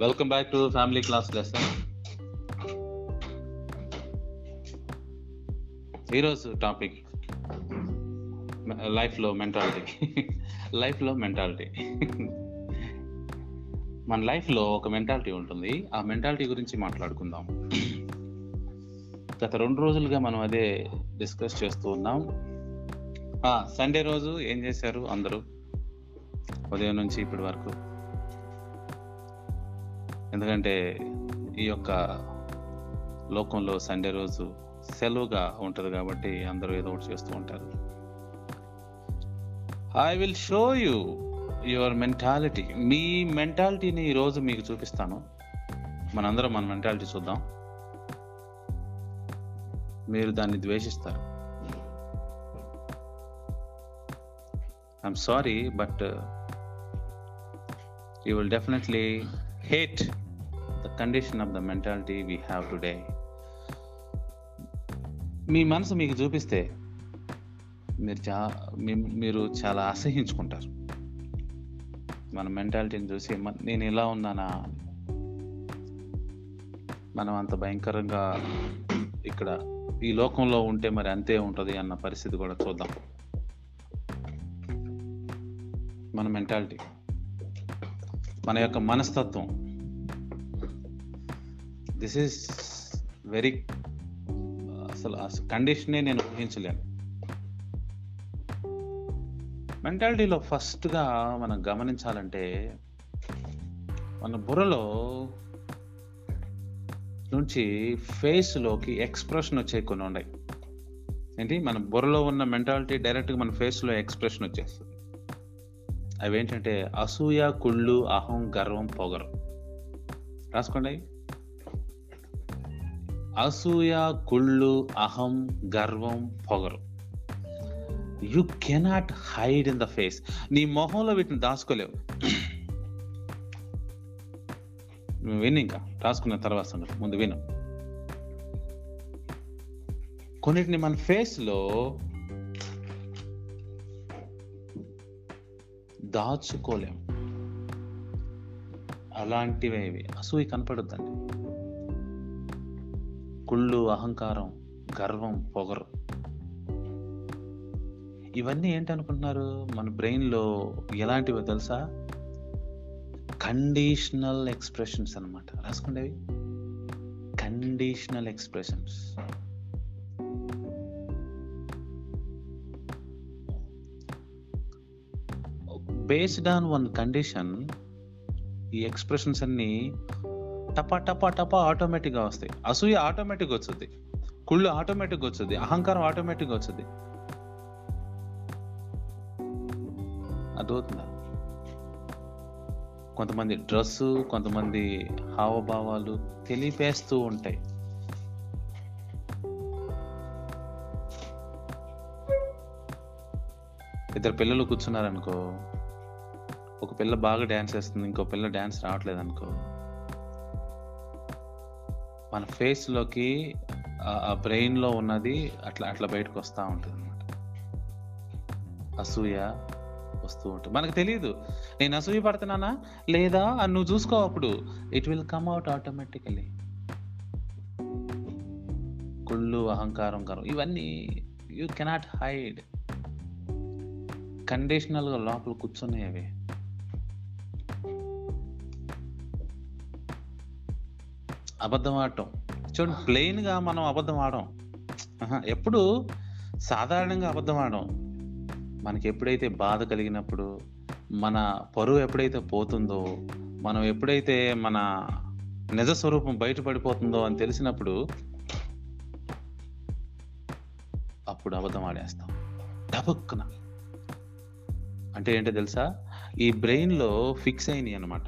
Welcome back to family class lesson ఈరోజు topic లైఫ్లో mentality లైఫ్లో మెంటాలిటీ మన లైఫ్లో ఒక మెంటాలిటీ ఉంటుంది. ఆ మెంటాలిటీ గురించి మాట్లాడుకుందాం. గత రెండు రోజులుగా మనం అదే డిస్కస్ చేస్తూ ఉన్నాం. సండే రోజు ఏం చేశారు అందరూ? ఉదయం నుంచి ఇప్పటి వరకు. ఎందుకంటే ఈ యొక్క లోకంలో సండే రోజు సెలవుగా ఉంటుంది కాబట్టి అందరూ ఏదో ఒకటి చేస్తూ ఉంటారు. I will show you your mentality మీ మెంటాలిటీని ఈరోజు మీకు చూపిస్తాను. మనందరం మన మెంటాలిటీ చూద్దాం. మీరు దాన్ని ద్వేషిస్తారు. I'm sorry but you will definitely hate condition of the mentality we have today మీ మనసు మీకు చూపిస్తే మీరు చా మీ- మీరు చాలా అసహించుకుంటారు మన మెంటాలిటీని చూసి "మ- నేను ఇలా ఉన్నానా? మనం అంత భయంకరంగా ఇక్కడ ఈ లోకంలో ఉంటే మరి అంతే ఉంటుంది అన్న పరిస్థితి కూడా చూద్దాం. మన మెంటాలిటీ మన యొక్క మనస్తత్వం. దిస్ ఈస్ వెరీ అసలు అసలు కండిషనే నేను ఊహించలేను. మెంటాలిటీలో ఫస్ట్గా మనం గమనించాలంటే మన బుర్రలో నుంచి ఫేస్లోకి ఎక్స్ప్రెషన్ వచ్చే కొన్ని ఉన్నాయి. ఏంటి? మన బుర్రలో ఉన్న మెంటాలిటీ డైరెక్ట్గా మన ఫేస్లో ఎక్స్ప్రెషన్ వచ్చేస్తుంది. అవేంటంటే అసూయ కుళ్ళు అహం గర్వం పొగరు. రాసుకోండి. అసూయ కుళ్ళు అహం గర్వం పొగరు. You cannot hide in the face నీ మొహంలో వీటిని దాచుకోలేవు. నువ్వు విను ఇంకా. రాసుకున్న తర్వాత సంగతి. ముందు విను. కొన్నిటిని మన ఫేస్లో దాచుకోలేం. అలాంటివే ఇవి. అసూయ కనపడద్దండి. కుళ్ళు అహంకారం గర్వం పొగరు. ఇవన్నీ ఏంటనుకుంటున్నారు? మన బ్రెయిన్లో ఎలాంటివో తెలుసా? కండిషనల్ ఎక్స్ప్రెషన్స్ అనమాట రాసుకోండి conditional expressions. Based on one condition ఈ ఎక్స్ప్రెషన్స్ అన్నీ టపా టపా టపా ఆటోమేటిక్గా వస్తాయి. అసూయ ఆటోమేటిక్ వచ్చుద్ది కుళ్ళు ఆటోమేటిక్ వచ్చుద్ది అహంకారం ఆటోమేటిక్గా వచ్చుద్ది అర్థమవుతుందా? కొంతమంది డ్రెస్సు కొంతమంది హావభావాలు తెలిపేస్తూ ఉంటాయి. ఇద్దరు పిల్లలు కూర్చున్నారనుకో ఒక పిల్ల బాగా డ్యాన్స్ వేస్తుంది ఇంకో పిల్ల డ్యాన్స్ రావట్లేదు అనుకో మన ఫేస్లోకి ఆ బ్రెయిన్లో ఉన్నది అట్లా అట్లా బయటకు వస్తూ ఉంటుంది అనమాట అసూయ వస్తూ ఉంటుంది. మనకు తెలియదు నేను అసూయ పడుతున్నానా? లేదా? అని నువ్వు చూసుకో అప్పుడు. It will come out automatically కుళ్ళు అహంకారం గర్వం ఇవన్నీ యూ కెనాట్ హైడ్ కండిషనల్గా లోపల కూర్చున్నాయి అవి అబద్ధం ఆడటం చూడండి ప్లెయిన్గా మనం అబద్ధం ఆడం ఎప్పుడు సాధారణంగా అబద్ధం ఆడం మనకి ఎప్పుడైతే బాధ కలిగినప్పుడు మన పరువు ఎప్పుడైతే పోతుందో మనం ఎప్పుడైతే మన నిజ స్వరూపం బయటపడిపోతుందో అని తెలిసినప్పుడు అప్పుడు అబద్ధం ఆడేస్తాం డబక్కున అంటే ఏంటో తెలుసా? ఈ బ్రెయిన్లో ఫిక్స్ అయినాయి అనమాట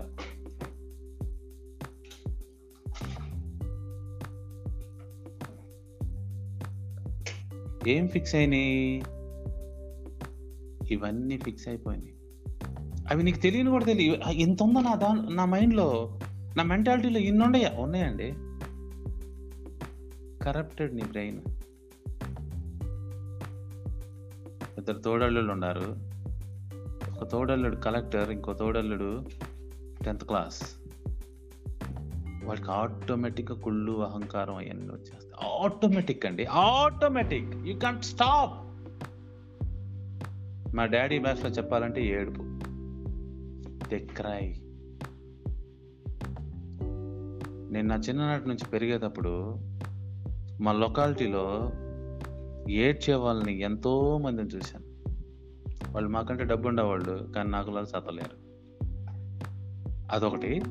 ఏం ఫిక్స్ అయినాయి? ఇవన్నీ ఫిక్స్ అయిపోయినాయి. అవి నీకు తెలియని కూడా తెలియ ఇంత ఉందో నా దా నా మైండ్లో నా మెంటాలిటీలో ఇన్ని ఉన్నాయా ఉన్నాయండి. కరప్టెడ్ నీ బ్రెయిన్ ఇద్దరు తోడల్లుడు ఉన్నారు. ఒక తోడల్లుడు కలెక్టర్ ఇంకో తోడల్లుడు టెన్త్ క్లాస్ వాడికి ఆటోమేటిక్గా కుళ్ళు అహంకారం అవన్నీ వచ్చేస్తాయి. ఆటోమేటిక్ అండి. ఆటోమేటిక్. యూ కాంట్ స్టాప్ మా డాడీ భాషలో చెప్పాలంటే ఏడుపు. దే క్రై నేను నా చిన్ననాటి నుంచి పెరిగేటప్పుడు మా లొకాలిటీలో ఏడ్చే వాళ్ళని ఎంతో మందిని చూశాను. వాళ్ళు మాకంటే డబ్బు ఉండేవాళ్ళు కానీ నాకు వాళ్ళు సతలేరు అదొకటి.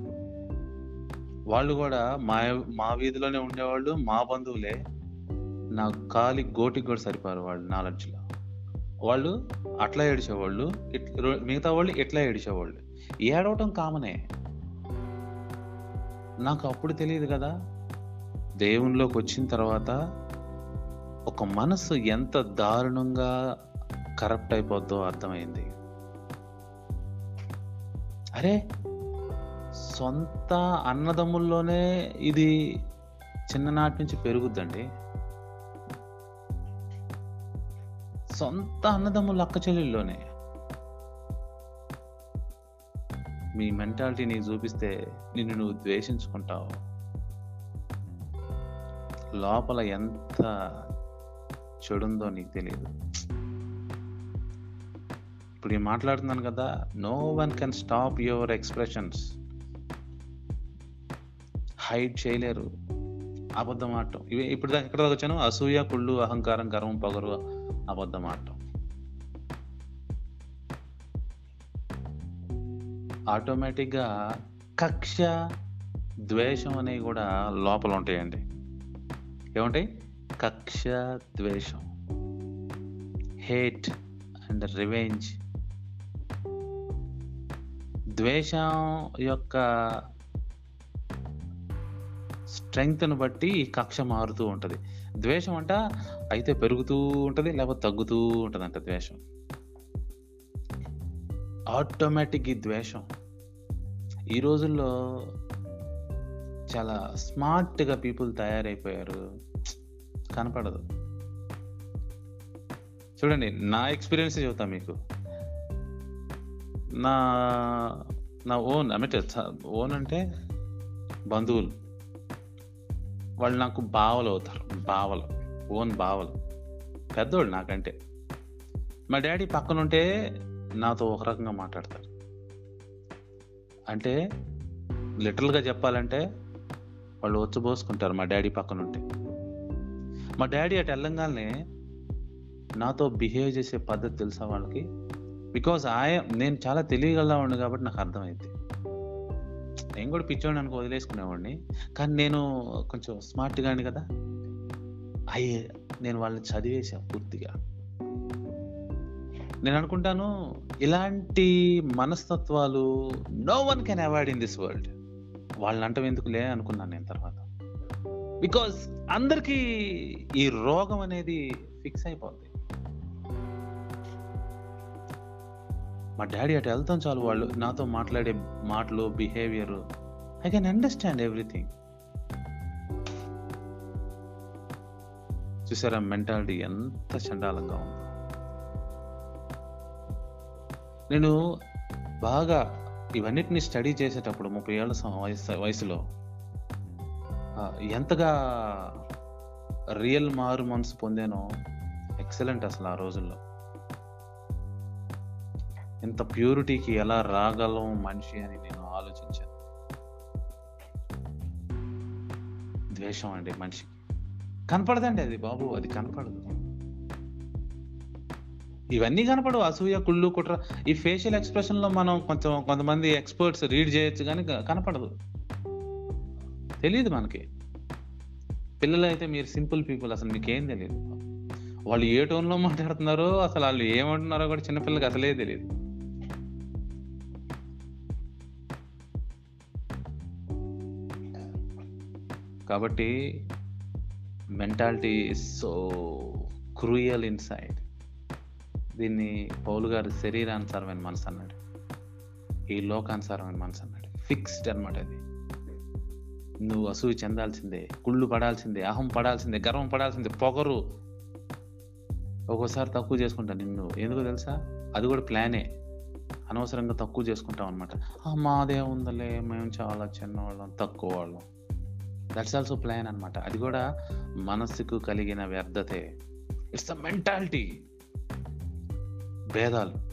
వాళ్ళు కూడా మా మా వీధిలోనే ఉండేవాళ్ళు మా బంధువులే. నా కాలి గోటికి కూడా సరిపారు వాళ్ళు నాలెడ్జ్లో వాళ్ళు అట్లా ఏడిచేవాళ్ళు ఇట్- మిగతా వాళ్ళు ఇట్లా ఏడిచేవాళ్ళు. ఏడవటం కామనే. నాకు అప్పుడు తెలియదు కదా దేవునిలోకి వచ్చిన తర్వాత ఒక మనసు ఎంత దారుణంగా కరప్ట్ అయిపోద్దో అర్థమైంది. అరే సొంత అన్నదమ్ముల్లోనే ఇది చిన్ననాటి నుంచి పెరుగుద్దండి. సొంత అన్నదమ్ముల అక్క చెల్లెల్లోనే. మీ మెంటాలిటీ నీకు చూపిస్తే నిన్ను నువ్వు ద్వేషించుకుంటావు. లోపల ఎంత చెడుందో నీకు తెలియదు ఇప్పుడు నేను మాట్లాడుతున్నాను కదా no one can stop your expressions hide చేయలేరు. అబద్ధం ఆడటం. ఇవి ఇప్పుడు ఎక్కడ దాకా వచ్చాను? అసూయ కుళ్ళు అహంకారం గర్వం పొగరు అబద్ధం ఆడటం. ఆటోమేటిక్గా కక్ష ద్వేషం అనేవి కూడా లోపల ఉంటాయండి. ఏముంటాయి? కక్ష ద్వేషం. Hate and revenge. ద్వేషం యొక్క స్ట్రెంగ్త్ను బట్టి కక్ష మారుతూ ఉంటుంది. ద్వేషం అంట అయితే పెరుగుతూ ఉంటుంది లేకపోతే తగ్గుతూ ఉంటుంది అంట ద్వేషం. ఆటోమేటిక్ ఈ ద్వేషం. ఈ రోజుల్లో చాలా స్మార్ట్గా పీపుల్ తయారైపోయారు. కనపడదు. చూడండి నా ఎక్స్పీరియన్స్ చెబుతా మీకు. నా నా ఓన్ అంటే ఓన్ అంటే బంధువులు. వాళ్ళు నాకు బావలు అవుతారు బావలు ఓన్ బావలు. పెద్దోళ్ళు నాకంటే. మా డాడీ పక్కన ఉంటే నాతో ఒక రకంగా మాట్లాడతారు అంటే లిటరల్గా చెప్పాలంటే వాళ్ళు వచ్చబోసుకుంటారు మా డాడీ పక్కన ఉంటే మా డాడీ అటు వెళ్ళంగానే నాతో బిహేవ్ చేసే పద్ధతి తెలుసా వాళ్ళకి? బికాజ్ ఆయ నేను చాలా తెలియగలవాడిని కాబట్టి నాకు అర్థమైంది. నేను కూడా పిచ్చోడిని అనుకో వదిలేసుకునేవాడిని. కానీ నేను కొంచెం స్మార్ట్ గాని కదా. అయ్యే నేను వాళ్ళని చదివేసా పూర్తిగా. నేను అనుకుంటాను ఇలాంటి మనస్తత్వాలు no one can avoid in this world వాళ్ళని అంటం ఎందుకులే అనుకున్నాను నేను తర్వాత. బికాస్ అందరికీ ఈ రోగం అనేది ఫిక్స్ అయిపోద్ది. మా డాడీ అటు వెళ్తాం చాలు వాళ్ళు నాతో మాట్లాడే మాటలు behaviour I can understand everything చూసారా మెంటాలిటీ ఎంత చండాలంగా ఉందో. నేను బాగా ఇవన్నిటిని స్టడీ చేసేటప్పుడు ముప్పై ఏళ్ళ వయసు వయసులో ఎంతగా రియల్ మారు మనసు పొందానో ఎక్సలెంట్ అసలు ఆ రోజుల్లో. ఇంత ప్యూరిటీకి ఎలా రాగలం మనిషి అని నేను ఆలోచించాను. ద్వేషం అండి మనిషికి. కనపడదండి అది బాబు అది కనపడదు. ఇవన్నీ కనపడవు అసూయ కుళ్ళు కుట్ర. ఈ ఫేషియల్ ఎక్స్ప్రెషన్లో మనం కొంచెం కొంతమంది ఎక్స్పర్ట్స్ రీడ్ చేయొచ్చు కానీ కనపడదు. తెలియదు మనకి. పిల్లలు అయితే మీరు సింపుల్ పీపుల్ అసలు మీకేం తెలియదు వాళ్ళు ఏ టోన్లో మాట్లాడుతున్నారో అసలు వాళ్ళు ఏమంటున్నారో కూడా చిన్నపిల్లలకి అసలే తెలియదు కాబట్టి mentality is so cruel inside దీన్ని పౌలు గారు శరీరానుసారమైన మనసు అన్నాడు. ఈ లోకానుసారమైన మనసు అన్నాడు. ఫిక్స్డ్ అన్నమాట అది. నువ్వు అసూయ చెందాల్సిందే కుళ్ళు పడాల్సిందే అహం పడాల్సిందే గర్వం పడాల్సిందే పొగరు. ఒక్కోసారి తక్కువ చేసుకుంటా నిన్ను. ఎందుకో తెలుసా? అది కూడా ప్లానే అనవసరంగా తక్కువ చేసుకుంటాం అనమాట మాదే ఉందలే మేము చాలా చిన్నవాళ్ళం తక్కువ వాళ్ళం. దట్స్ ఆల్సో ప్లాన్ అనమాట అది కూడా మనస్సుకు కలిగిన వ్యర్థతే. ఇట్స్ అ మెంటాలిటీ భేదాలు.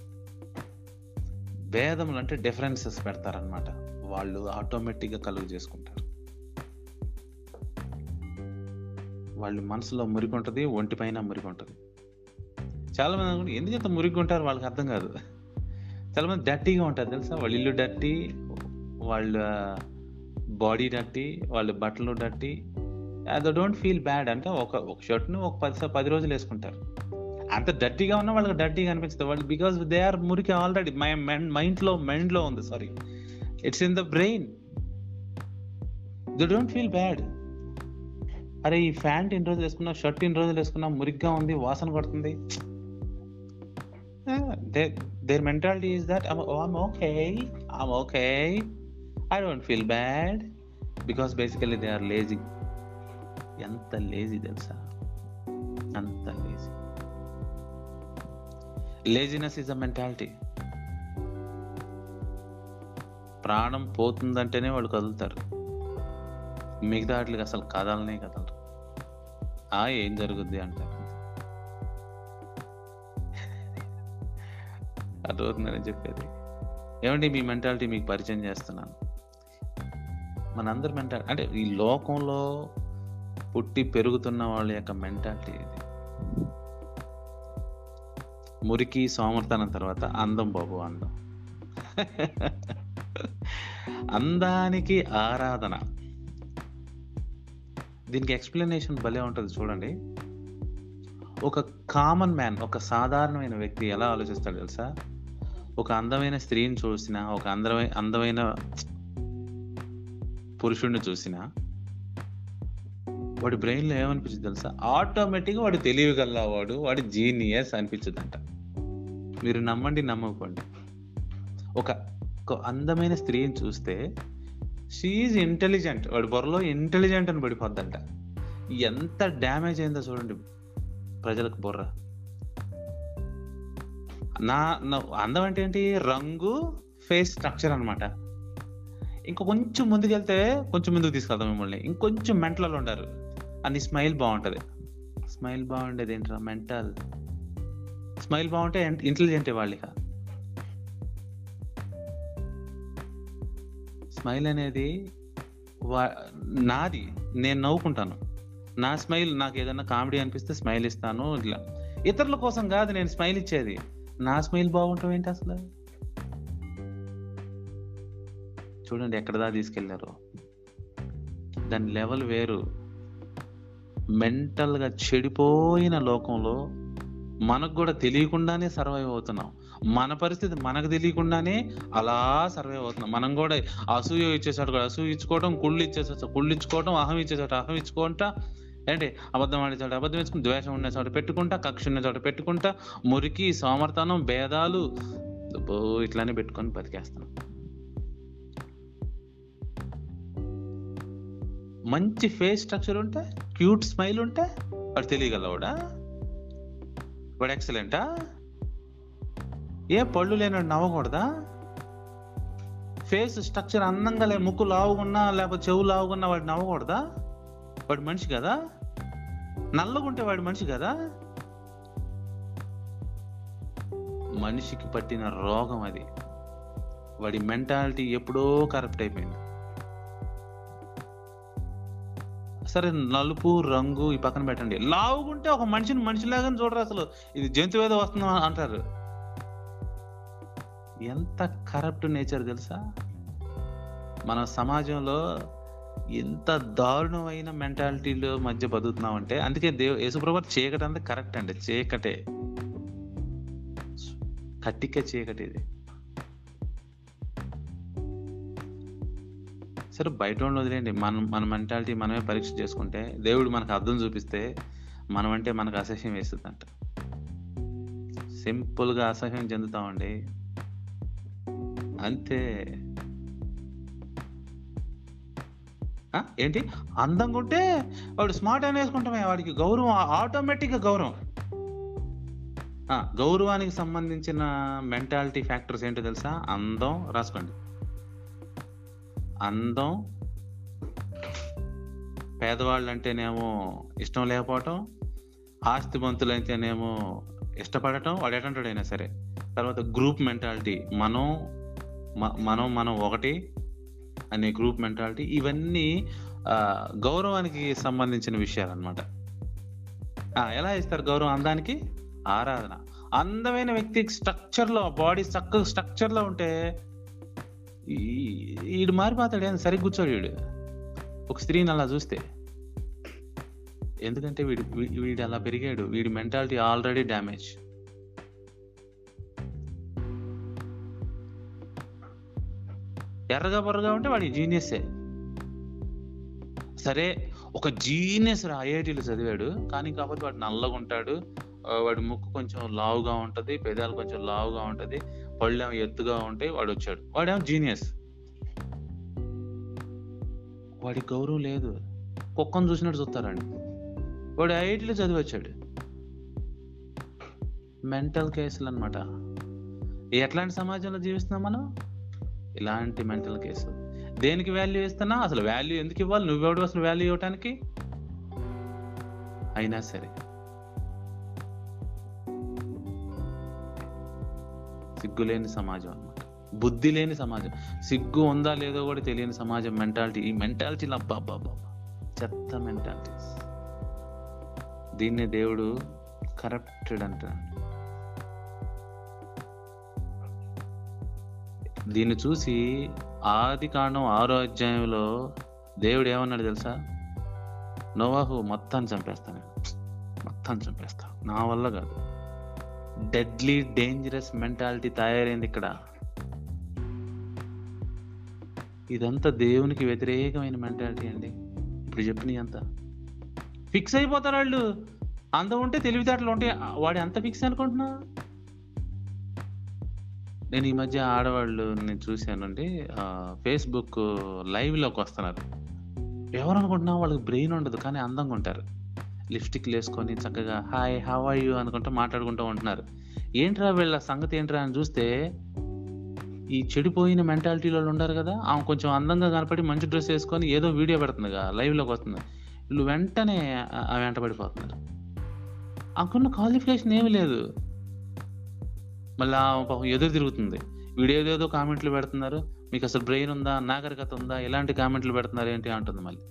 భేదములు అంటే డిఫరెన్సెస్ పెడతారనమాట వాళ్ళు ఆటోమేటిక్గా కలుగు చేసుకుంటారు. వాళ్ళు మనసులో మురిగుంటుంది ఒంటిపైన మురిగుంటుంది చాలామంది అనుకుంటే ఎందుకంత ఇంత వాళ్ళకి అర్థం కాదు. చాలామంది డర్టీగా ఉంటారు తెలుసా? వాళ్ళ ఇల్లు డర్టీ వాళ్ళ బాడీ దట్టి వాళ్ళ బట్టలు dirty they don't feel bad అంటే ఒక ఒక షర్ట్ను ఒక పది పది రోజులు వేసుకుంటారు. అంత డర్టీగా ఉన్నా వాళ్ళకి డర్టీగా అనిపిస్తుంది వాళ్ళు బికాస్ దే ఆర్ మురికి ఆల్రెడీ మై మైండ్లో మైండ్లో ఉంది sorry it's in the brain they don't feel bad అరే ఈ ప్యాంట్ ఇన్ని రోజులు వేసుకున్నా షర్ట్ ఇన్ని రోజులు వేసుకున్నా మురిగ్గా ఉంది వాసన కొడుతుంది their mentality is that I'm okay I'm okay I don't feel bad because basically they are lazy ఎంత లేజీ తెలుసా? అంత lazy laziness is a mentality ప్రాణం పోతుందంటేనే వాళ్ళు కదులుతారు. మిగతా వాటికి అసలు కదలనే కదలరు. ఆ ఏం జరుగుద్ది అంటారు? అర్థమవుతుందని చెప్పేది? ఏమండి మీ మెంటాలిటీ మీకు పరిచయం చేస్తున్నాను. మనందరి మెంటాలిటీ అంటే ఈ లోకంలో పుట్టి పెరుగుతున్న వాళ్ళ యొక్క మెంటాలిటీ ఇది మురికి సోమర్తనం తర్వాత అందం బాబు అందం. అందానికి ఆరాధన. దీనికి ఎక్స్ప్లెనేషన్ భలే ఉంటుంది చూడండి. ఒక కామన్ మ్యాన్ ఒక సాధారణమైన వ్యక్తి ఎలా ఆలోచిస్తాడు తెలుసా? ఒక అందమైన స్త్రీని చూసినా ఒక అందమైన అందమైన పురుషుడిని చూసినా వాడి బ్రెయిన్లో ఏమనిపించదు తెలుసా? ఆటోమేటిక్గా వాడు తెలివి వాడు జీనియస్ అనిపించదంట మీరు నమ్మండి నమ్మకండి. ఒక అందమైన స్త్రీని చూస్తే షీఈ్ ఇంటెలిజెంట్ వాడి బొరలో ఇంటెలిజెంట్ అని పడిపోద్దంట. ఎంత డ్యామేజ్ అయిందో చూడండి ప్రజలకు బుర్ర. నా అందం అంటే ఏంటి? రంగు ఫేస్ స్ట్రక్చర్ అనమాట ఇంకా కొంచెం ముందుకెళ్తే కొంచెం ముందుకు తీసుకెళ్తాం మిమ్మల్ని. ఇంకొంచెం మెంటల్ ఉంటారు అని స్మైల్ బాగుంటుంది. స్మైల్ బాగుండేది ఏంట్రా? మెంటల్. స్మైల్ బాగుంటే ఇంటెలిజెంట్ ఇక. స్మైల్ అనేది వా- నాది. నేను నవ్వుకుంటాను. నా స్మైల్ నాకు ఏదైనా కామెడీ అనిపిస్తే స్మైల్ ఇస్తాను. ఇట్లా. ఇతరుల కోసం కాదు నేను స్మైల్ ఇచ్చేది. నా స్మైల్ బాగుంటాం ఏంటి అసలు? చూడండి ఎక్కడ దా తీసుకెళ్ళారు దాని లెవెల్ వేరు. మెంటల్గా చెడిపోయిన లోకంలో మనకు కూడా తెలియకుండానే సర్వైవ్ అవుతున్నాం. మన పరిస్థితి మనకు తెలియకుండానే అలా సర్వైవ్ అవుతున్నాం. మనం కూడా అసూయ ఇచ్చేసాడు కూడా అసూయ ఇచ్చుకోవడం కుళ్ళు ఇచ్చేసాడు కుళ్ళు ఇచ్చుకోవడం అహం ఇచ్చేసాడు అహం ఇచ్చుకుంటా ఏంటి? అబద్ధం ఆడేసాడు చోట అబద్ధం ఇచ్చుకుని ద్వేషం ఉండే చోట పెట్టుకుంటా కక్ష ఉన్న చోట పెట్టుకుంటా మురికి సోమర్తనం భేదాలు ఇట్లానే పెట్టుకొని బతికేస్తున్నాం. మంచి ఫేస్ స్ట్రక్చర్ ఉంటే క్యూట్ స్మైల్ ఉంటే వాడు తెలియగలవాడా? వాడు ఎక్సలెంటా? ఏ పళ్ళు లేనాడు నవ్వకూడదా? ఫేస్ స్ట్రక్చర్ అందంగా లే ముక్కు లావుగున్నా లేకపోతే చెవు లావుగున్నా వాడు నవ్వకూడదా? వాడు మనిషి కదా? నల్లగుంటే వాడు మనిషి కదా? మనిషికి పట్టిన రోగం అది. వాడి మెంటాలిటీ ఎప్పుడో కరెక్ట్ అయిపోయింది. సరే నలుపు రంగు ఈ పక్కన పెట్టండి. లావుగుంటే ఒక మనిషిని మనిషిలాగానే చూడరు అసలు. ఇది జంతువు ఏదో వస్తుందా అంటారు. ఎంత కరప్ట్ నేచర్ తెలుసా? మన సమాజంలో ఎంత దారుణమైన మెంటాలిటీలో మధ్య బతుకుతున్నామంటే అందుకే దేవు యేసుప్రభు చీకటి అంతా కరెక్ట్ అండి. చీకటే. కట్టిక చీకటి ఇది సరే బయట వాళ్ళు వదిలేండి మనం మన మెంటాలిటీ మనమే పరీక్ష చేసుకుంటే దేవుడు మనకు అర్థం చూపిస్తే మనం అంటే మనకు అసహ్యం వేస్తుందంట. సింపుల్గా అసహ్యం చెందుతామండి. అంతే. ఏంటి? అందంగా ఉంటే వాడు స్మార్ట్ అని వేసుకుంటామే. వాడికి గౌరవం ఆటోమేటిక్గా గౌరవం. గౌరవానికి సంబంధించిన మెంటాలిటీ ఫ్యాక్టర్స్ ఏంటో తెలుసా? అందం రాసుకోండి. అందం పేదవాళ్ళు అంటేనేమో ఇష్టం లేకపోవటం ఆస్తిమంతులు అయితేనేమో ఇష్టపడటం వాడు ఎటంటాడైనా సరే. తర్వాత గ్రూప్ మెంటాలిటీ మనం మనం మనం ఒకటి అనే గ్రూప్ మెంటాలిటీ ఇవన్నీ గౌరవానికి సంబంధించిన విషయాలు అనమాట ఎలా ఇస్తారు గౌరవం అందానికి? ఆరాధన. అందమైన వ్యక్తి స్ట్రక్చర్లో బాడీ చక్కగా స్ట్రక్చర్లో ఉంటే ఈ- ఈడు మారిపోతాడు ఏం సరిగ్గా కూర్చోడు వీడు. ఒక స్త్రీని అలా చూస్తే. ఎందుకంటే వీడు వీడు అలా పెరిగాడు. వీడి మెంటాలిటీ ఆల్రెడీ డ్యామేజ్. ఎర్రగా బొర్రగా ఉంటే వాడి జీనియస్సే సరే ఒక జీనియస్ ఐఐటీలో చదివాడు. కానీ కాబట్టి వాడు నల్లగా ఉంటాడు వాడి ముక్కు కొంచెం లావుగా ఉంటుంది పెదాలు కొంచెం లావుగా ఉంటుంది. పళ్ళు ఏమో ఎత్తుగా ఉంటాయి వాడు వచ్చాడు వాడేమో జీనియస్. వాడి గౌరవం లేదు. కుక్కను చూసినట్టు చూస్తారండి. వాడు ఐఐటీలో చదివి వచ్చాడు మెంటల్ కేసులు అనమాట ఎట్లాంటి సమాజంలో జీవిస్తున్నాం మనం? ఇలాంటి మెంటల్ కేసు. దేనికి వాల్యూ ఇస్తున్నా అసలు వాల్యూ ఎందుకు ఇవ్వాలి? నువ్వెవడు అసలు వాల్యూ ఇవ్వటానికి? అయినా సరే. సిగ్గు లేని సమాజం అనమాట బుద్ధి లేని సమాజం. సిగ్గు ఉందా లేదో కూడా తెలియని సమాజం మెంటాలిటీ. ఈ మెంటాలిటీలు అబ్బా అబ్బా అబ్బా చెత్త మెంటాలిటీస్. దీన్నే దేవుడు కరప్టెడ్ అంటాడు. దీన్ని చూసి ఆది కాండం ఆరో అధ్యాయంలో దేవుడు ఏమన్నాడు తెలుసా? నోవాహు మొత్తాన్ని చంపేస్తాను మొత్తాన్ని చంపేస్తా. నా వల్ల కాదు. డెడ్లీ డేంజరస్ మెంటాలిటీ తయారైంది ఇక్కడ. ఇదంతా దేవునికి వ్యతిరేకమైన మెంటాలిటీ అండి. ఇప్పుడు చెప్పిన అంతా. ఫిక్స్ అయిపోతారు వాళ్ళు. అంత ఉంటే తెలివితేటలు ఉంటే వాడు ఎంత ఫిక్స్ అనుకుంటున్నా? నేను ఈ మధ్య ఆడవాళ్ళు నేను చూశానండి ఫేస్బుక్ లైవ్లోకి వస్తున్నారు. ఎవరు అనుకుంటున్నా వాళ్ళకి బ్రెయిన్ ఉండదు కానీ అందంగా ఉంటారు. లిప్స్టిక్లు వేసుకొని చక్కగా హాయ్ హవ్ ఆర్ యూ? అనుకుంటూ మాట్లాడుకుంటూ ఉంటున్నారు. ఏంట్రా వీళ్ళ సంగతి ఏంట్రా అని చూస్తే ఈ చెడిపోయిన మెంటాలిటీలో ఉండరు కదా ఆమె కొంచెం అందంగా కనపడి మంచి డ్రెస్ వేసుకొని ఏదో వీడియో పెడుతుందిగా లైవ్లోకి వస్తుంది. వీళ్ళు వెంటనే ఆ- వెంట పడిపోతున్నారు. ఆమెకున్న క్వాలిఫికేషన్ ఏమీ లేదు. మళ్ళీ పాపం ఎదురు తిరుగుతుంది. వీడు కామెంట్లు పెడుతున్నారు. మీకు అసలు బ్రెయిన్ ఉందా? నాగరికత ఉందా? ఇలాంటి కామెంట్లు పెడుతున్నారు ఏంటి? అంటుంది మళ్ళీ.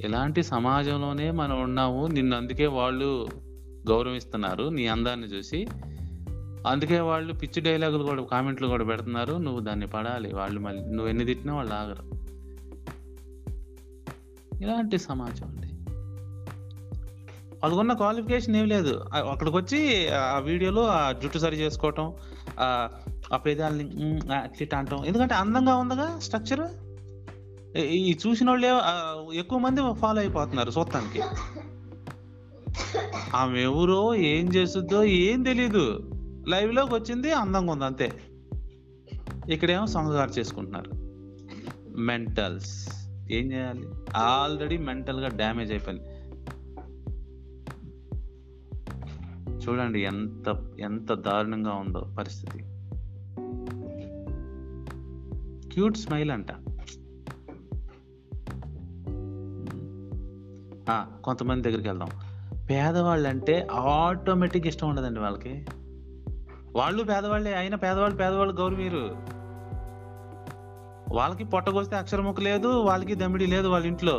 ఇలాంటి సమాజంలోనే మనం ఉన్నాము నిన్ను అందుకే వాళ్ళు గౌరవిస్తున్నారు నీ అందాన్ని చూసి. అందుకే వాళ్ళు పిచ్చి డైలాగులు కూడా కామెంట్లు కూడా పెడుతున్నారు. నువ్వు దాన్ని పడాలి. వాళ్ళు మళ్ళీ నువ్వు ఎన్ని తిట్టినా వాళ్ళు ఆగరు. ఇలాంటి సమాజం అండి. వాళ్ళకున్న క్వాలిఫికేషన్ ఏం లేదు. అక్కడికి వచ్చి ఆ వీడియోలో ఆ జుట్టు సరి చేసుకోవటం ఆ పేదాలని అట్లా ఇట్లా అంటాం. ఎందుకంటే అందంగా ఉందిగా స్ట్రక్చర్? ఈ చూసిన వాళ్ళే ఎక్కువ మంది ఫాలో అయిపోతున్నారు చూడటానికి ఆమె ఎవరో ఏం చేస్తుందో ఏం తెలీదు. లైవ్లోకి వచ్చింది అందంగా ఉంది అంతే. ఇక్కడేమో సంగగారు చేసుకుంటున్నారు. మెంటల్స్ ఏం చేయాలి? ఆల్రెడీ మెంటల్గా డ్యామేజ్ అయిపోయింది. చూడండి ఎంత ఎంత దారుణంగా ఉందో పరిస్థితి. క్యూట్ స్మైల్ అంట. కొంతమంది దగ్గరికి వెళ్దాం. పేదవాళ్ళు అంటే ఆటోమేటిక్ ఇష్టం ఉండదండి వాళ్ళకి. వాళ్ళు పేదవాళ్ళే అయినా పేదవాళ్ళు పేదవాళ్ళు గౌరవీరు వాళ్ళకి పొట్టగొస్తే అక్షరముఖ లేదు వాళ్ళకి దమిడి లేదు వాళ్ళ ఇంట్లో.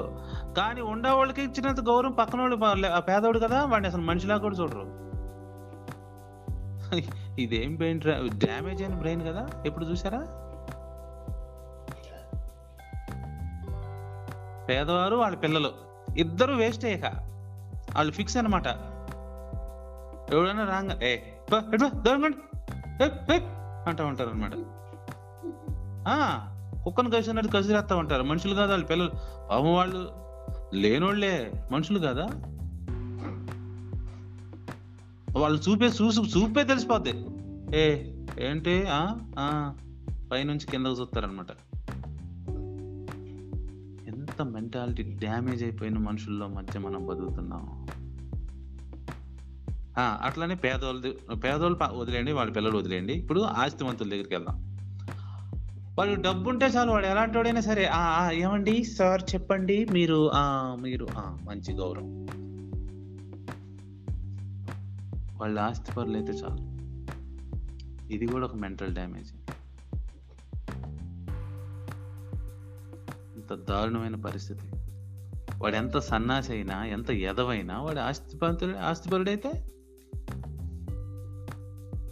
కానీ ఉండేవాళ్ళకి ఇచ్చినంత గౌరవం పక్కన వాళ్ళు పేదవాడు కదా వాడిని అసలు మనిషిలా కూడా చూడరు. ఇదేం బ్రెయిన్ డ్యామేజ్ అయిన బ్రెయిన్ కదా ఎప్పుడు చూసారా పేదవారు వాళ్ళ పిల్లలు. ఇద్దరు వేస్ట్ అయ్యాక వాళ్ళు ఫిక్స్ అన్నమాట. ఎవడైనా రాంగ ఏ బా, ఎటు అంటూ ఉంటారు అనమాట కుక్కను కలిసినట్టు కలిసి రాస్తా ఉంటారు. మనుషులు కాదు వాళ్ళ పిల్లలు. పాపం వాళ్ళు లేనోళ్ళే మనుషులు కాదా? వాళ్ళు చూపే చూసు చూపే తెలిసిపోద్ది. ఏ ఏంటి? ఆ ఆ పైనుంచి కిందకు చూస్తారనమాట మెంటాలిటీ డ్యామేజ్ అయిపోయిన మనుషుల్లో మధ్య మనం బతుకుతున్నాం. అట్లానే పేదోళ్ళు పేదోళ్ళు వదిలేయండి వాళ్ళ పిల్లలు వదిలేయండి. ఇప్పుడు ఆస్తివంతుల దగ్గరికి వెళ్దాం. వాడు డబ్బు ఉంటే చాలు వాడు ఎలాంటి వాడైనా సరే ఏమండి? సార్ చెప్పండి. మీరు మీరు మంచి గౌరవం. వాళ్ళ ఆస్తి పనులు అయితే చాలు. ఇది కూడా ఒక మెంటల్ డ్యామేజ్ ఎంత దారుణమైన పరిస్థితి. వాడు ఎంత సన్నాసి అయినా ఎంత ఎదవైనా వాడు ఆస్తిపరుడు ఆస్తిపరుడైతే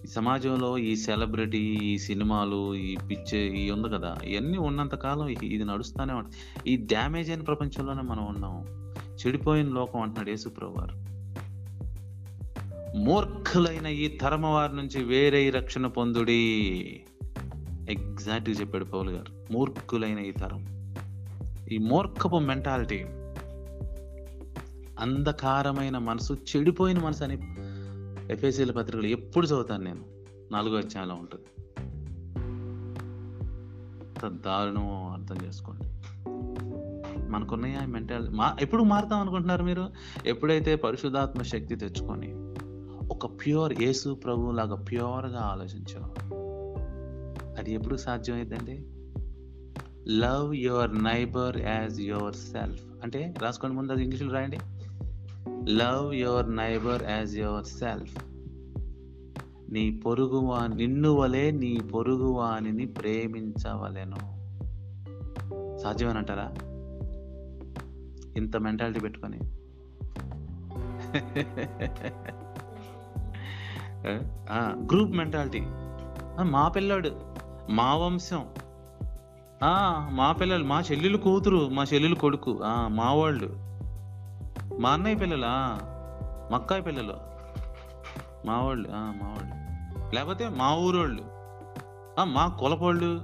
ఈ సమాజంలో ఈ సెలబ్రిటీ ఈ సినిమాలు ఈ పిచ్చే ఈ ఉంది కదా ఇవన్నీ ఉన్నంత కాలం ఇది నడుస్తూనే ఉంటుంది ఈ డ్యామేజ్ అయిన ప్రపంచంలోనే మనం ఉన్నాం. చెడిపోయిన లోకం అంటున్నాడు యేసుప్రభు వారు మూర్ఖులైన ఈ తరమ వారి నుంచి వేరే రక్షణ పొందుడి. ఎగ్జాక్ట్గా చెప్పాడు పౌల్ గారు. మూర్ఖులైన ఈ తరం. ఈ మూర్ఖపు మెంటాలిటీ అంధకారమైన మనసు చెడిపోయిన మనసు అని ఎఫ్ఎస్సీల పత్రికలు ఎప్పుడు చదువుతాను నేను. నాలుగో అధ్యాయంలో ఉంటుంది. ఎంత దారుణమో అర్థం చేసుకోండి. మనకున్నాయా మెంటాలిటీ మా ఎప్పుడు మారుతాం అనుకుంటున్నారు మీరు? ఎప్పుడైతే పరిశుద్ధాత్మ శక్తి తెచ్చుకొని ఒక ప్యూర్ యేసు ప్రభువులాగా లాగా ప్యూర్గా ఆలోచించాం అది ఎప్పుడు సాధ్యమైందండి love your neighbour as yourself అంటే రాసుకోండి ముందు అది ఇంగ్లీష్లో రాయండి. Love your neighbour as yourself నీ పొరుగువా నిన్ను వలె నీ పొరుగువానిని ప్రేమించవలెను. సాధ్యమేనంటారా? ఇంత మెంటాలిటీ పెట్టుకొని. గ్రూప్ మెంటాలిటీ మా పిల్లాడు మా వంశం. మా పిల్లలు మా చెల్లెలు కూతురు మా చెల్లెలు కొడుకు ఆ, మా వాళ్ళు మా అన్నయ్య పిల్లలా? మక్కాయి పిల్లలు. మా వాళ్ళు ఆ, మా వాళ్ళు లేకపోతే మా ఊరోళ్ళు. ఆ, మా కులపోళ్ళు.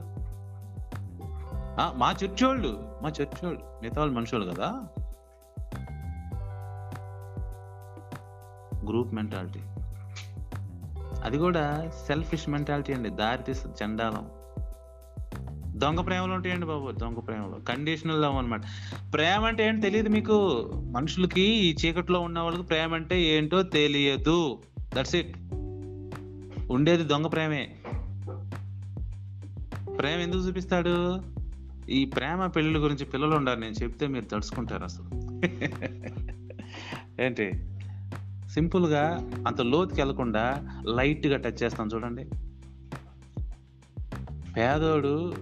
ఆ, మా చర్చోళ్ళు. మా చర్చోళ్ళు. మిగతా వాళ్ళు మనుషులు కదా? Group mentality. అది కూడా సెల్ఫిష్ మెంటాలిటీ అండి. దారితీస్తుంది జెండాలం చండాలం. దొంగ ప్రేమలు ఉంటాయండి బాబు దొంగ ప్రేమలు. కండిషనల్ లవ్ అనమాట ప్రేమ అంటే ఏంటి తెలియదు మీకు? మనుషులకి ఈ చీకట్లో ఉన్న వాళ్ళకి ప్రేమ అంటే ఏంటో తెలియదు. దట్స్ ఇట్ ఉండేది దొంగ ప్రేమే. ప్రేమ ఎందుకు చూపిస్తాడు? ఈ ప్రేమ పెళ్ళిళ్ళ గురించి పిల్లలు ఉండాలి నేను చెప్తే మీరు తడుచుకుంటారు అసలు. ఏంటి? సింపుల్గా అంత లోతుకి వెళ్ళకుండా లైట్గా టచ్ చేస్తాను చూడండి. పేదోడు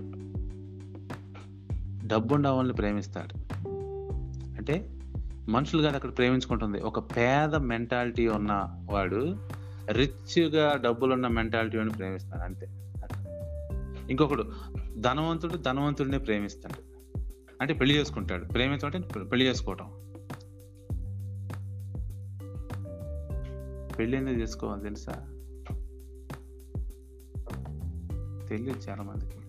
డబ్బుండ వాళ్ళని ప్రేమిస్తాడు. అంటే మనుషులు కాదు అక్కడ ప్రేమించుకుంటుంది. ఒక పేద మెంటాలిటీ ఉన్న వాడు రిచ్గా డబ్బులున్న మెంటాలిటీ అని ప్రేమిస్తాడు అంతే. ఇంకొకడు ధనవంతుడు ధనవంతుడిని ప్రేమిస్తాడు. అంటే పెళ్ళి చేసుకుంటాడు. ప్రేమించడం అంటే పెళ్ళి చేసుకోవటం. పెళ్ళి ఎందుకు చేసుకోవాలి తెలుసా? తెలియదు చాలా మందికి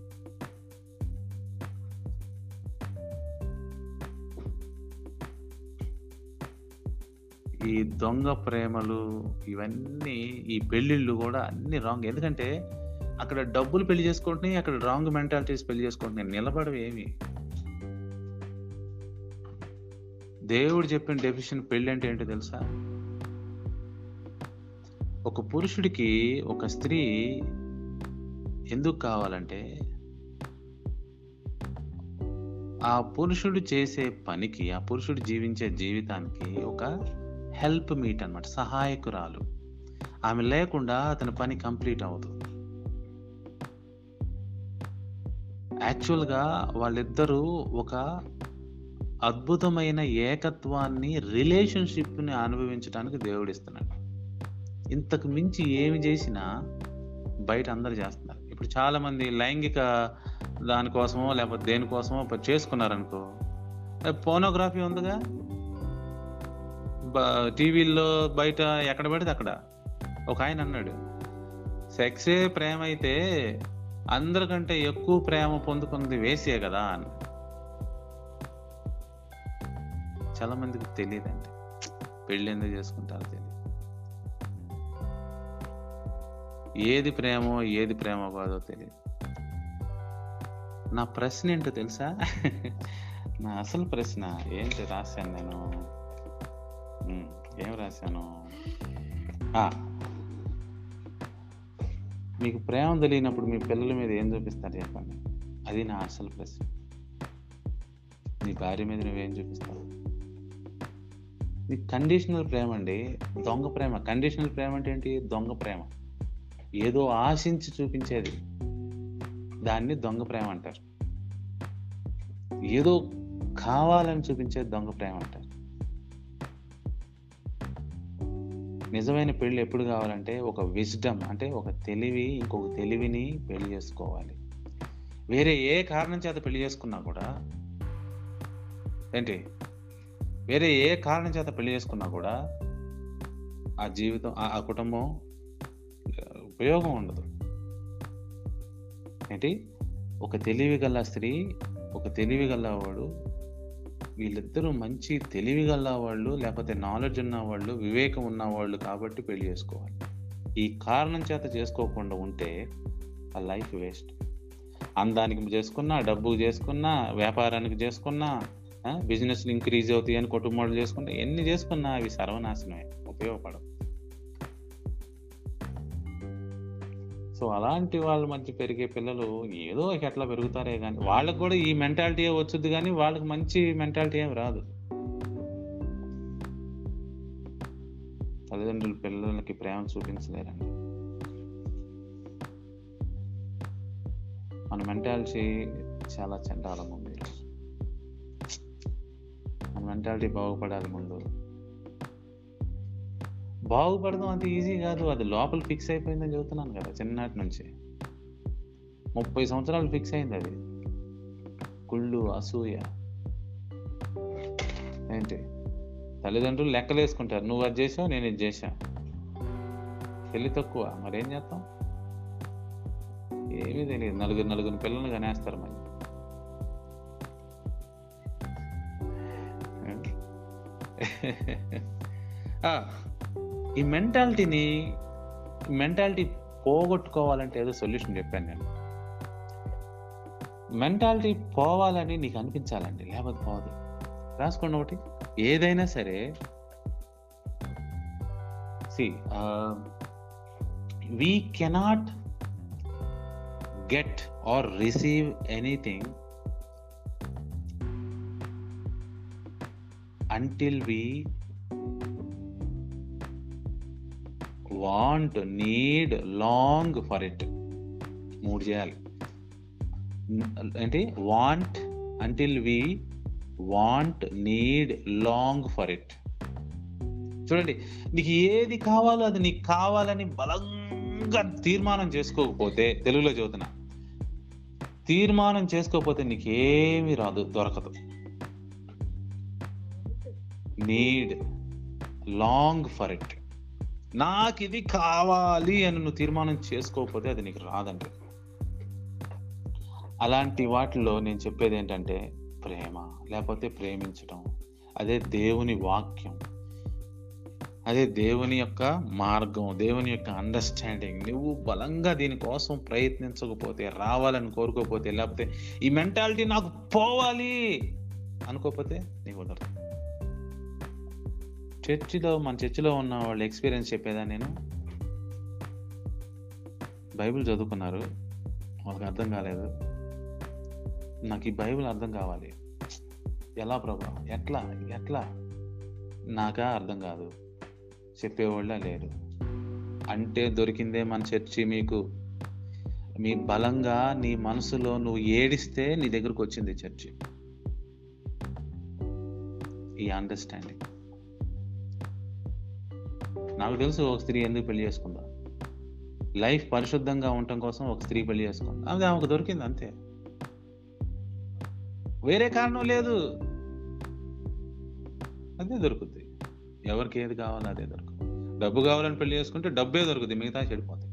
ఈ దొంగ ప్రేమలు ఇవన్నీ ఈ పెళ్ళిళ్ళు కూడా అన్ని రాంగ్. ఎందుకంటే అక్కడ డబ్బులు పెళ్ళి చేసుకుంటున్నాయి అక్కడ రాంగ్ మెంటాలిటీస్ పెళ్ళి చేసుకుంటున్నాయి. నిలబడవి ఏమి దేవుడు చెప్పిన డెఫిషన్ పెళ్ళి అంటే ఏంటో తెలుసా? ఒక పురుషుడికి ఒక స్త్రీ ఎందుకు కావాలంటే ఆ పురుషుడు చేసే పనికి ఆ పురుషుడు జీవించే జీవితానికి ఒక హెల్ప్ మీట్ అన్నమాట సహాయకురాలు. ఆమె లేకుండా అతని పని కంప్లీట్ అవ్వదు. యాక్చువల్గా వాళ్ళిద్దరూ ఒక అద్భుతమైన ఏకత్వాన్ని రిలేషన్షిప్ని అనుభవించడానికి దేవుడిస్తున్నాడు ఇంతకు మించి ఏమి చేసినా బయట అందరు చేస్తున్నారు. ఇప్పుడు చాలామంది లైంగిక దానికోసమో లేకపోతే దేనికోసమో చేసుకున్నారనుకో పోనోగ్రఫీ ఉందిగా? టీవీల్లో బయట ఎక్కడ పడితే అక్కడ. ఒక ఆయన అన్నాడు సెక్సే ప్రేమ అయితే అందరికంటే ఎక్కువ ప్రేమ పొందుకున్నది వేసే కదా అని చాలా మందికి తెలియదండి. పెళ్ళి ఎందుకు చేసుకుంటారో తెలియదు. ఏది ప్రేమో ఏది ప్రేమ కాదో తెలియదు. నా ప్రశ్న ఏంటో తెలుసా? నా అసలు ప్రశ్న ఏంటి రాశాను నేను? ఏం రాశాను మీకు ప్రేమ తెలియనప్పుడు మీ పిల్లల మీద ఏం చూపిస్తారు చెప్పండి? అది నా అసలు ప్రశ్న. నీ భార్య మీద నువ్వేం చూపిస్తావు? నీ కండిషనల్ ప్రేమ అండి. దొంగ ప్రేమ. కండిషనల్ ప్రేమ అంటే ఏంటి? దొంగ ప్రేమ. ఏదో ఆశించి చూపించేది. దాన్ని దొంగ ప్రేమ అంటారు. ఏదో కావాలని చూపించేది దొంగ ప్రేమ అంటారు. నిజమైన పెళ్ళి ఎప్పుడు కావాలంటే ఒక విజ్డమ్ అంటే ఒక తెలివి ఇంకొక తెలివిని పెళ్ళి చేసుకోవాలి. వేరే ఏ కారణం చేత పెళ్ళి చేసుకున్నా కూడా ఏంటి? వేరే ఏ కారణం చేత పెళ్ళి చేసుకున్నా కూడా ఆ జీవితం ఆ కుటుంబం ఉపయోగం ఉండదు. ఏంటి? ఒక తెలివి గల స్త్రీ ఒక తెలివి గల వాడు వీళ్ళిద్దరూ మంచి తెలివి గల వాళ్ళు లేకపోతే నాలెడ్జ్ ఉన్నవాళ్ళు వివేకం ఉన్నవాళ్ళు కాబట్టి పెళ్ళి చేసుకోవాలి. ఈ కారణం చేత చేసుకోకుండా ఉంటే ఆ లైఫ్ వేస్ట్. అందానికి చేసుకున్నా డబ్బు చేసుకున్నా వ్యాపారానికి చేసుకున్నా బిజినెస్ ఇంక్రీజ్ అవుతాయి అని కుటుంబాలు చేసుకున్నా ఎన్ని చేసుకున్నా అవి సర్వనాశనమే ఉపయోగపడవు. సో అలాంటి వాళ్ళ మధ్య పెరిగే పిల్లలు ఏదో ఎట్లా పెరుగుతారే కానీ వాళ్ళకి కూడా ఈ మెంటాలిటీ వచ్చుద్ది కానీ వాళ్ళకి మంచి మెంటాలిటీ ఏమి రాదు. తల్లిదండ్రులు పిల్లలకి ప్రేమ చూపించలేరండి. మన మెంటాలిటీ చాలా చండాలం ఉంది. మన మెంటాలిటీ బాగుపడాలి ముందు. బాగుపడడం అంత ఈజీ కాదు. అది లోపల ఫిక్స్ అయిపోయిందని చెబుతున్నాను కదా చిన్ననాటి నుంచి. ముప్పై సంవత్సరాలు ఫిక్స్ అయింది అది. కుళ్ళు అసూయ. ఏంటి? తల్లిదండ్రులు లెక్కలు వేసుకుంటారు. నువ్వు అది చేసావు నేను ఇది చేశా పెళ్ళి తక్కువ. మరేం చేస్తాం? ఏమీ తెలియదు. నలుగురు నలుగురు పిల్లల్ని కనేస్తారు మరి. ఈ మెంటాలిటీని మెంటాలిటీ పోగొట్టుకోవాలంటే ఏదో సొల్యూషన్ చెప్పాను నేను. మెంటాలిటీ పోవాలని నీకు అనిపించాలండి లేకపోతే పోదు. రాసుకోండి ఒకటి. ఏదైనా సరే see we cannot get or receive anything until we want need long for it మూడు చేయాలి. ఏంటి want until we want need long for it చూడండి నీకు ఏది కావాలో అది నీకు కావాలని బలంగా తీర్మానం చేసుకోకపోతే తెలుగులో చదువుతున్నా తీర్మానం చేసుకోకపోతే నీకేమీ రాదు దొరకదు. నీడ్ లాంగ్ ఫర్ ఇట్ నాకు ఇది కావాలి అని నువ్వు తీర్మానం చేసుకోకపోతే అది నీకు రాదండి అలాంటి వాటిలో నేను చెప్పేది ఏంటంటే ప్రేమ లేకపోతే ప్రేమించడం అదే దేవుని వాక్యం. అదే దేవుని యొక్క మార్గం దేవుని యొక్క అండర్స్టాండింగ్ నువ్వు బలంగా దీనికోసం ప్రయత్నించకపోతే రావాలని కోరుకోకపోతే లేకపోతే ఈ మెంటాలిటీ నాకు పోవాలి అనుకోకపోతే నీకు కుదరదు చర్చిలో మన చర్చిలో ఉన్న వాళ్ళ ఎక్స్పీరియన్స్ చెప్పేదా నేను. బైబిల్ చదువుకున్నారు. వాళ్ళకి అర్థం కాలేదు. నాకు ఈ బైబిల్ అర్థం కావాలి. ఎలా ప్రభా? ఎట్లా? ఎట్లా? నాకా అర్థం కాదు. చెప్పేవాళ్ళ లేరు. అంటే దొరికిందే మన చర్చి మీకు. మీ బలంగా నీ మనసులో నువ్వు ఏడిస్తే నీ దగ్గరకు వచ్చింది చర్చి. ఈ అండర్స్టాండింగ్ నాకు తెలుసు ఒక స్త్రీ ఎందుకు పెళ్ళి చేసుకుందా? లైఫ్ పరిశుద్ధంగా ఉండటం కోసం ఒక స్త్రీ పెళ్ళి చేసుకుంది? అది ఆమెకు దొరికింది అంతే. వేరే కారణం లేదు. అదే దొరుకుద్ది. ఎవరికి ఏది కావాలో అదే దొరుకుతుంది. డబ్బు కావాలని పెళ్ళి చేసుకుంటే డబ్బే దొరుకుతుంది మిగతా చెడిపోతాయి.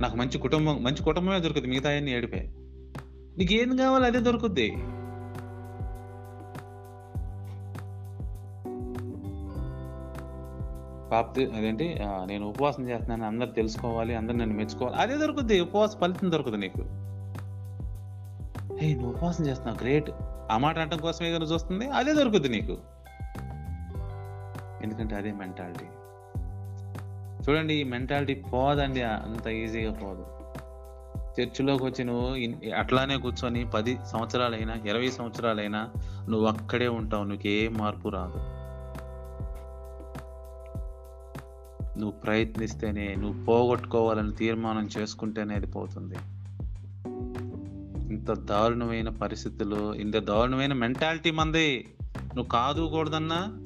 నాకు మంచి కుటుంబం మంచి కుటుంబమే దొరుకుతుంది మిగతా అన్ని ఏడిపోయాయి. నీకు ఏం కావాలో అదే దొరుకుద్ది. పాపతి అదేంటి నేను ఉపవాసం చేస్తున్నాను అందరు తెలుసుకోవాలి అందరు నన్ను మెచ్చుకోవాలి. అదే దొరుకుద్ది ఉపవాస ఫలితం దొరుకుతుంది నీకు. హే నువ్వు ఉపవాసం చేస్తున్నావు గ్రేట్. ఆ మాట అంటం కోసమే కదా చూస్తుంది అదే దొరుకుద్ది నీకు. ఎందుకంటే అదే మెంటాలిటీ. చూడండి ఈ మెంటాలిటీ పోదండి అంత ఈజీగా పోదు. చర్చిలోకి వచ్చి నువ్వు అట్లానే కూర్చొని పది సంవత్సరాలైనా ఇరవై సంవత్సరాలైనా నువ్వు అక్కడే ఉంటావు నీకు ఏ మార్పు రాదు. నువ్వు ప్రయత్నిస్తేనే నువ్వు పోగొట్టుకోవాలని తీర్మానం చేసుకుంటేనే అది పోతుంది. ఇంత దారుణమైన పరిస్థితులు ఇంత దారుణమైన మెంటాలిటీ మంది నువ్వు కాదుకూడదన్నా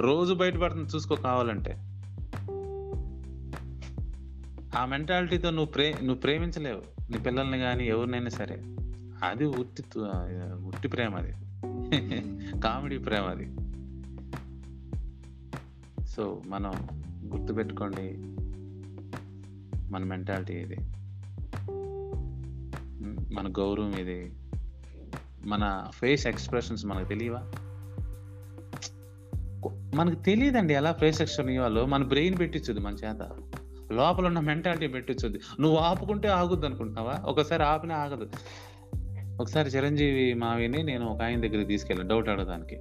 రోజు బయటపడుతుంది చూసుకో కావాలంటే. ఆ మెంటాలిటీతో నువ్వు ప్రే నువ్వు ప్రేమించలేవు. నీ పిల్లల్ని కానీ ఎవరినైనా సరే. అది ఉట్టి ఉట్టి ప్రేమ అది. కామెడీ ప్రేమ అది. సో మనం గుర్తుపెట్టుకోండి. మన మెంటాలిటీ ఇది. మన గౌరవం ఇది. మన ఫేస్ ఎక్స్ప్రెషన్స్ మనకు తెలియవా? మనకు తెలియదండి ఎలా ఫేస్ ఎక్స్ప్రెషన్ ఇవ్వాలో. మన బ్రెయిన్ పెట్టించుద్ది మన చేత. లోపల ఉన్న మెంటాలిటీ పెట్టించుద్ది. నువ్వు ఆపుకుంటే ఆగుద్ది అనుకుంటున్నావా? ఒకసారి ఆపినా ఆగదు. ఒకసారి చిరంజీవి మావిని నేను ఒక ఆయన దగ్గరికి తీసుకెళ్ళాను. డౌట్ అడగడానికి.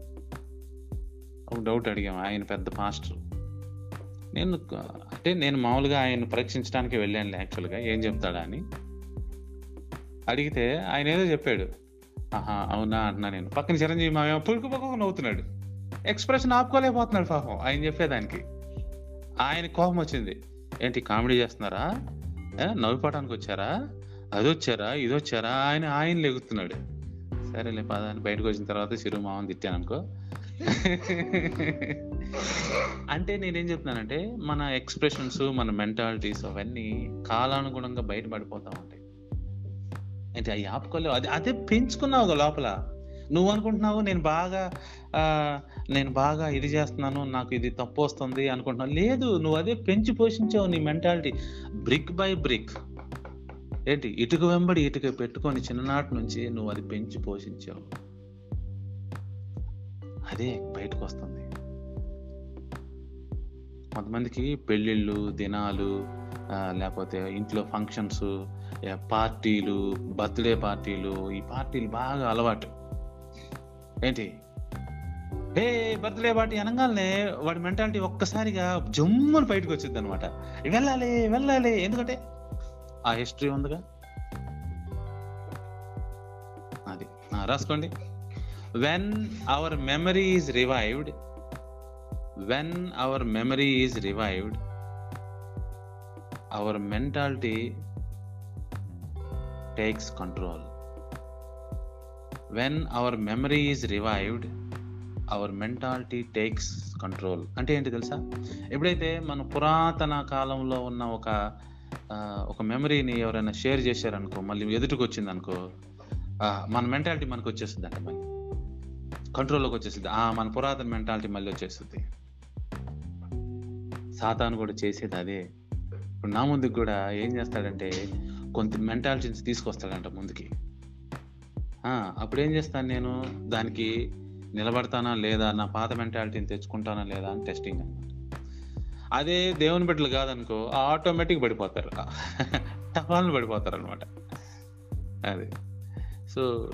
ఒక డౌట్ అడిగాము ఆయన పెద్ద మాస్టర్ నేను అంటే నేను మామూలుగా ఆయన పరీక్షించడానికి వెళ్ళాను యాక్చువల్గా. ఏం చెప్తాడా అని. అడిగితే ఆయన ఏదో చెప్పాడు. ఆహా అవునా అంటున్నా నేను. పక్కన చిరంజీవి మావేమో పులుకు పక్కకు నవ్వుతున్నాడు. ఎక్స్ప్రెషన్ ఆపుకోలేకపోతున్నాడు పాపం ఆయన చెప్పేదానికి. ఆయన కోపం వచ్చింది. ఏంటి కామెడీ చేస్తున్నారా? ఏ, వచ్చారా? అది వచ్చారా? ఇది వచ్చారా? ఆయన ఆయన లెగుతున్నాడు. సరేలే పద అని బయటకు వచ్చిన తర్వాత చిరు మామని తిట్టాను అనుకో. అంటే నేనేం చెప్తున్నానంటే మన ఎక్స్ప్రెషన్స్ మన మెంటాలిటీస్ అవన్నీ కాలానుగుణంగా బయటపడిపోతా ఉంటాయి. అయితే అవి ఆపుకోలేవు. అది అదే పెంచుకున్నావు లోపల. నువ్వు అనుకుంటున్నావు నేను బాగా నేను బాగా ఇది చేస్తున్నాను నాకు ఇది తప్పు వస్తుంది అనుకుంటున్నావు. లేదు నువ్వు అదే పెంచి పోషించావు నీ మెంటాలిటీ బ్రిక్ బై బ్రిక్ ఏంటి? ఇటుక వెంబడి ఇటుక పెట్టుకొని చిన్ననాటి నుంచి నువ్వు అది పెంచి పోషించావు. అదే బయటకు వస్తుంది కొంతమందికి పెళ్ళిళ్ళు దినాలు లేకపోతే ఇంట్లో ఫంక్షన్స్ పార్టీలు బర్త్డే పార్టీలు ఈ పార్టీలు బాగా అలవాటు. ఏంటి? ఏ బర్త్డే పార్టీ అనగానే వాడి మెంటాలిటీ ఒక్కసారిగా జమ్మును బయటకు వచ్చింది అనమాట వెళ్ళాలి వెళ్ళాలి ఎందుకంటే? ఆ హిస్టరీ ఉందిగా? అది. రాసుకోండి. When our memory is revived when our memory is revived our mentality takes control when our memory is revived our mentality takes control అంటే ఏంటి తెలుసా? ఎప్పుడైతే మన పురాతన కాలంలో ఉన్న ఒక ఒక మెమరీని ఎవరైనా షేర్ చేశారనుకో మళ్ళీ ఎదుటికి వచ్చిందనుకో మన మెంటాలిటీ మనకు వచ్చేస్తుంది అంటే మళ్ళీ. కంట్రోల్లోకి వచ్చేస్తుంది ఆ మన పురాతన మెంటాలిటీ మళ్ళీ వచ్చేస్తుంది. సాతాను కూడా చేసేది అదే. ఇప్పుడు నా ముందుకు కూడా ఏం చేస్తాడంటే కొంత మెంటాలిటీస్ తీసుకొస్తాడంట ముందుకి. అప్పుడు ఏం చేస్తాను నేను? దానికి నిలబడతానా లేదా? నా పాత మెంటాలిటీని తెచ్చుకుంటానా లేదా అని టెస్టింగ్ అనమాట. అదే దేవుని బిడ్డలు కాదనుకో ఆటోమేటిక్ పడిపోతారు. టపాలను పడిపోతారు అనమాట అదే. So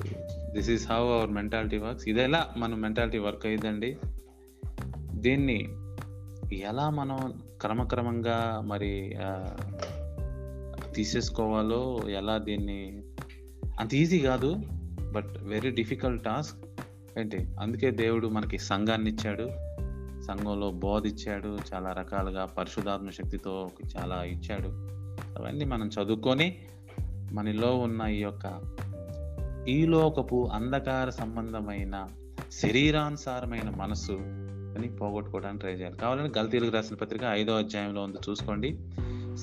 this is how our mentality works ఇది ఎలా మన మెంటాలిటీ వర్క్ అయ్యిందండి? దీన్ని ఎలా మనం క్రమక్రమంగా మరి తీసేసుకోవాలో ఎలా దీన్ని అంత ఈజీ కాదు బట్ వెరీ డిఫికల్ట్ టాస్క్ ఏంటి? అందుకే దేవుడు మనకి సంఘాన్ని ఇచ్చాడు సంఘంలో బోధిచ్చాడు. చాలా రకాలుగా పరిశుధాత్మ శక్తితో చాలా ఇచ్చాడు. అవన్నీ మనం చదువుకొని మనలో ఉన్న ఈ యొక్క ఈలోకపు అంధకార సంబంధమైన శరీరానుసారమైన మనసు అని పోగొట్టుకోవడానికి ట్రై చేయాలి. కావాలంటే గల్తీలకు రాసిన పత్రిక ఐదో అధ్యాయంలో ఉంది. చూసుకోండి.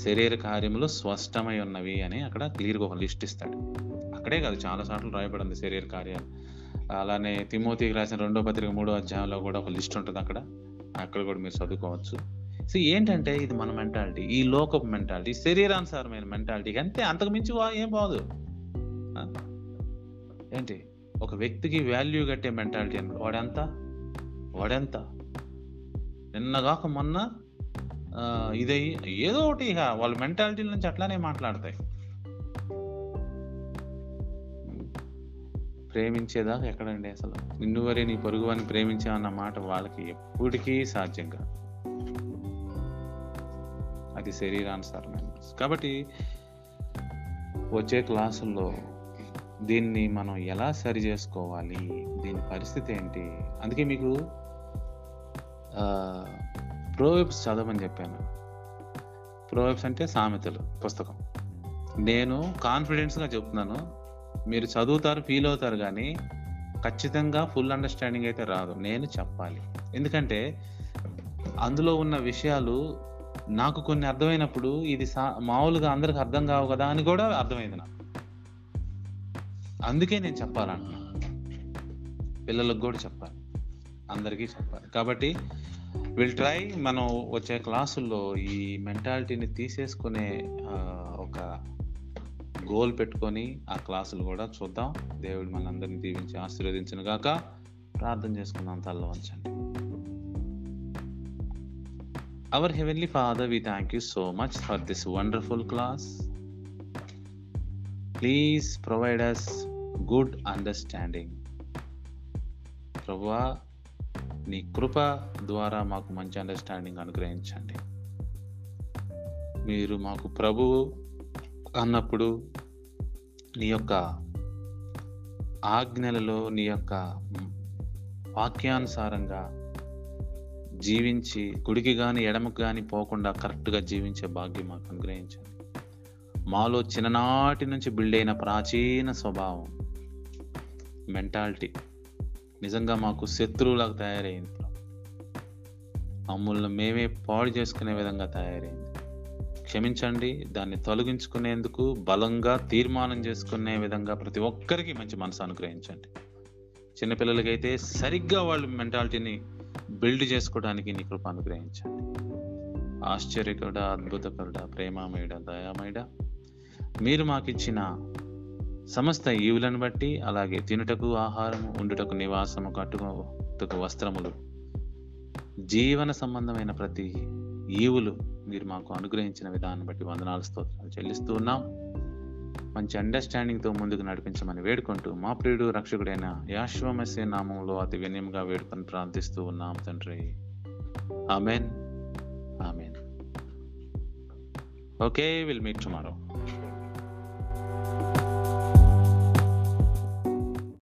శరీర కార్యములు స్పష్టమై ఉన్నవి అని అక్కడ క్లియర్గా ఒక లిస్ట్ ఇస్తాడు. అక్కడే కాదు చాలా సార్లు రాయబడింది శరీర కార్యాలు. అలానే తిమోతికి రాసిన రెండో పత్రిక మూడో అధ్యాయంలో కూడా ఒక లిస్ట్ ఉంటుంది అక్కడ. అక్కడ కూడా మీరు చదువుకోవచ్చు. సో ఏంటంటే ఇది మన మెంటాలిటీ ఈ లోకపు మెంటాలిటీ శరీరానుసారమైన మెంటాలిటీ. అంతే అంతకు మించి వా- ఏం బాదు ఏంటి? ఒక వ్యక్తికి వాల్యూ కట్టే మెంటాలిటీ అనమాట వాడెంత? వాడెంత? నిన్నగాక మొన్న ఇదై ఏదో ఒకటి ఇక వాళ్ళ మెంటాలిటీ నుంచి అట్లానే మాట్లాడతాయి. ప్రేమించేదాకా ఎక్కడండి అసలు? నిన్ను వరే నీ పొరుగు అని ప్రేమించామన్న మాట వాళ్ళకి ఎప్పటికీ సాధ్యం కాదు. అది శరీరానుసారమైన కాబట్టి వచ్చే క్లాసుల్లో దీన్ని మనం ఎలా సరి చేసుకోవాలి? దీని పరిస్థితి ఏంటి? అందుకే మీకు ప్రోవెబ్స్ చదవమని చెప్పాను. ప్రోవెబ్స్ అంటే సామెతలు పుస్తకం. నేను కాన్ఫిడెన్స్గా చెప్తున్నాను. మీరు చదువుతారు ఫీల్ అవుతారు కానీ ఖచ్చితంగా ఫుల్ అండర్స్టాండింగ్ అయితే రాదు. నేను చెప్పాలి. ఎందుకంటే అందులో ఉన్న విషయాలు నాకు కొన్ని అర్థమైనప్పుడు ఇది సా మామూలుగా అందరికి అర్థం కావు కదా అని కూడా అర్థమైంది నాకు. అందుకే నేను చెప్పాలంటున్నా. పిల్లలకు కూడా చెప్పాలి. అందరికీ చెప్పాలి. కాబట్టి విల్ ట్రై మనం వచ్చే క్లాసుల్లో ఈ మెంటాలిటీని తీసేసుకునే ఒక గోల్ పెట్టుకొని ఆ క్లాసులు కూడా చూద్దాం. దేవుడు మనందరినీ దీవించి ఆశీర్వదించిన గాక ప్రార్థన చేసుకుందాం తల్ల వంచండి our heavenly father we thank you so much for this wonderful class please provide us good understanding. ప్రభువా నీ కృప ద్వారా మాకు మంచి అండర్స్టాండింగ్ అనుగ్రహించండి. మీరు మాకు ప్రభువు అన్నప్పుడు నీ యొక్క ఆజ్ఞలలో నీ యొక్క వాక్యానుసారంగా జీవించి గుడికి కానీ ఎడమకు కానీ పోకుండా కరెక్ట్గా జీవించే భాగ్యం మాకు అనుగ్రహించండి. మాలో చిన్ననాటి నుంచి బిల్డ్ అయిన ప్రాచీన స్వభావం మెంటాలిటీ నిజంగా మాకు శత్రువులాగా తయారైంది. మమ్మల్ని మేమే పాడు చేసుకునే విధంగా తయారైంది. క్షమించండి దాన్ని తొలగించుకునేందుకు బలంగా తీర్మానం చేసుకునే విధంగా ప్రతి ఒక్కరికి మంచి మనసు అనుగ్రహించండి. చిన్నపిల్లలకైతే సరిగ్గా వాళ్ళ మెంటాలిటీని బిల్డ్ చేసుకోవడానికి నీ కృప అనుగ్రహించండి. ఆశ్చర్యకరుడ అద్భుతకరుడ ప్రేమామయుడ దయామయుడ మీరు మాకిచ్చిన సమస్త ఈవులను బట్టి అలాగే తినుటకు ఆహారము ఉండుటకు నివాసము కట్టుటకు వస్త్రములు. జీవన సంబంధమైన ప్రతి ఈవులు మీరు మాకు అనుగ్రహించిన విధానం బట్టి వందనాలు స్తోత్రాలు చెల్లిస్తూ ఉన్నాం. మంచి అండర్స్టాండింగ్తో ముందుకు నడిపించమని వేడుకుంటూ మా ప్రియుడు రక్షకుడైన యాశ్వమస్య నామంలో అతి వినయంగా వేడుకొని ప్రార్థిస్తూ ఉన్నాం తండ్రి. Amen. Amen. Okay will meet tomorrow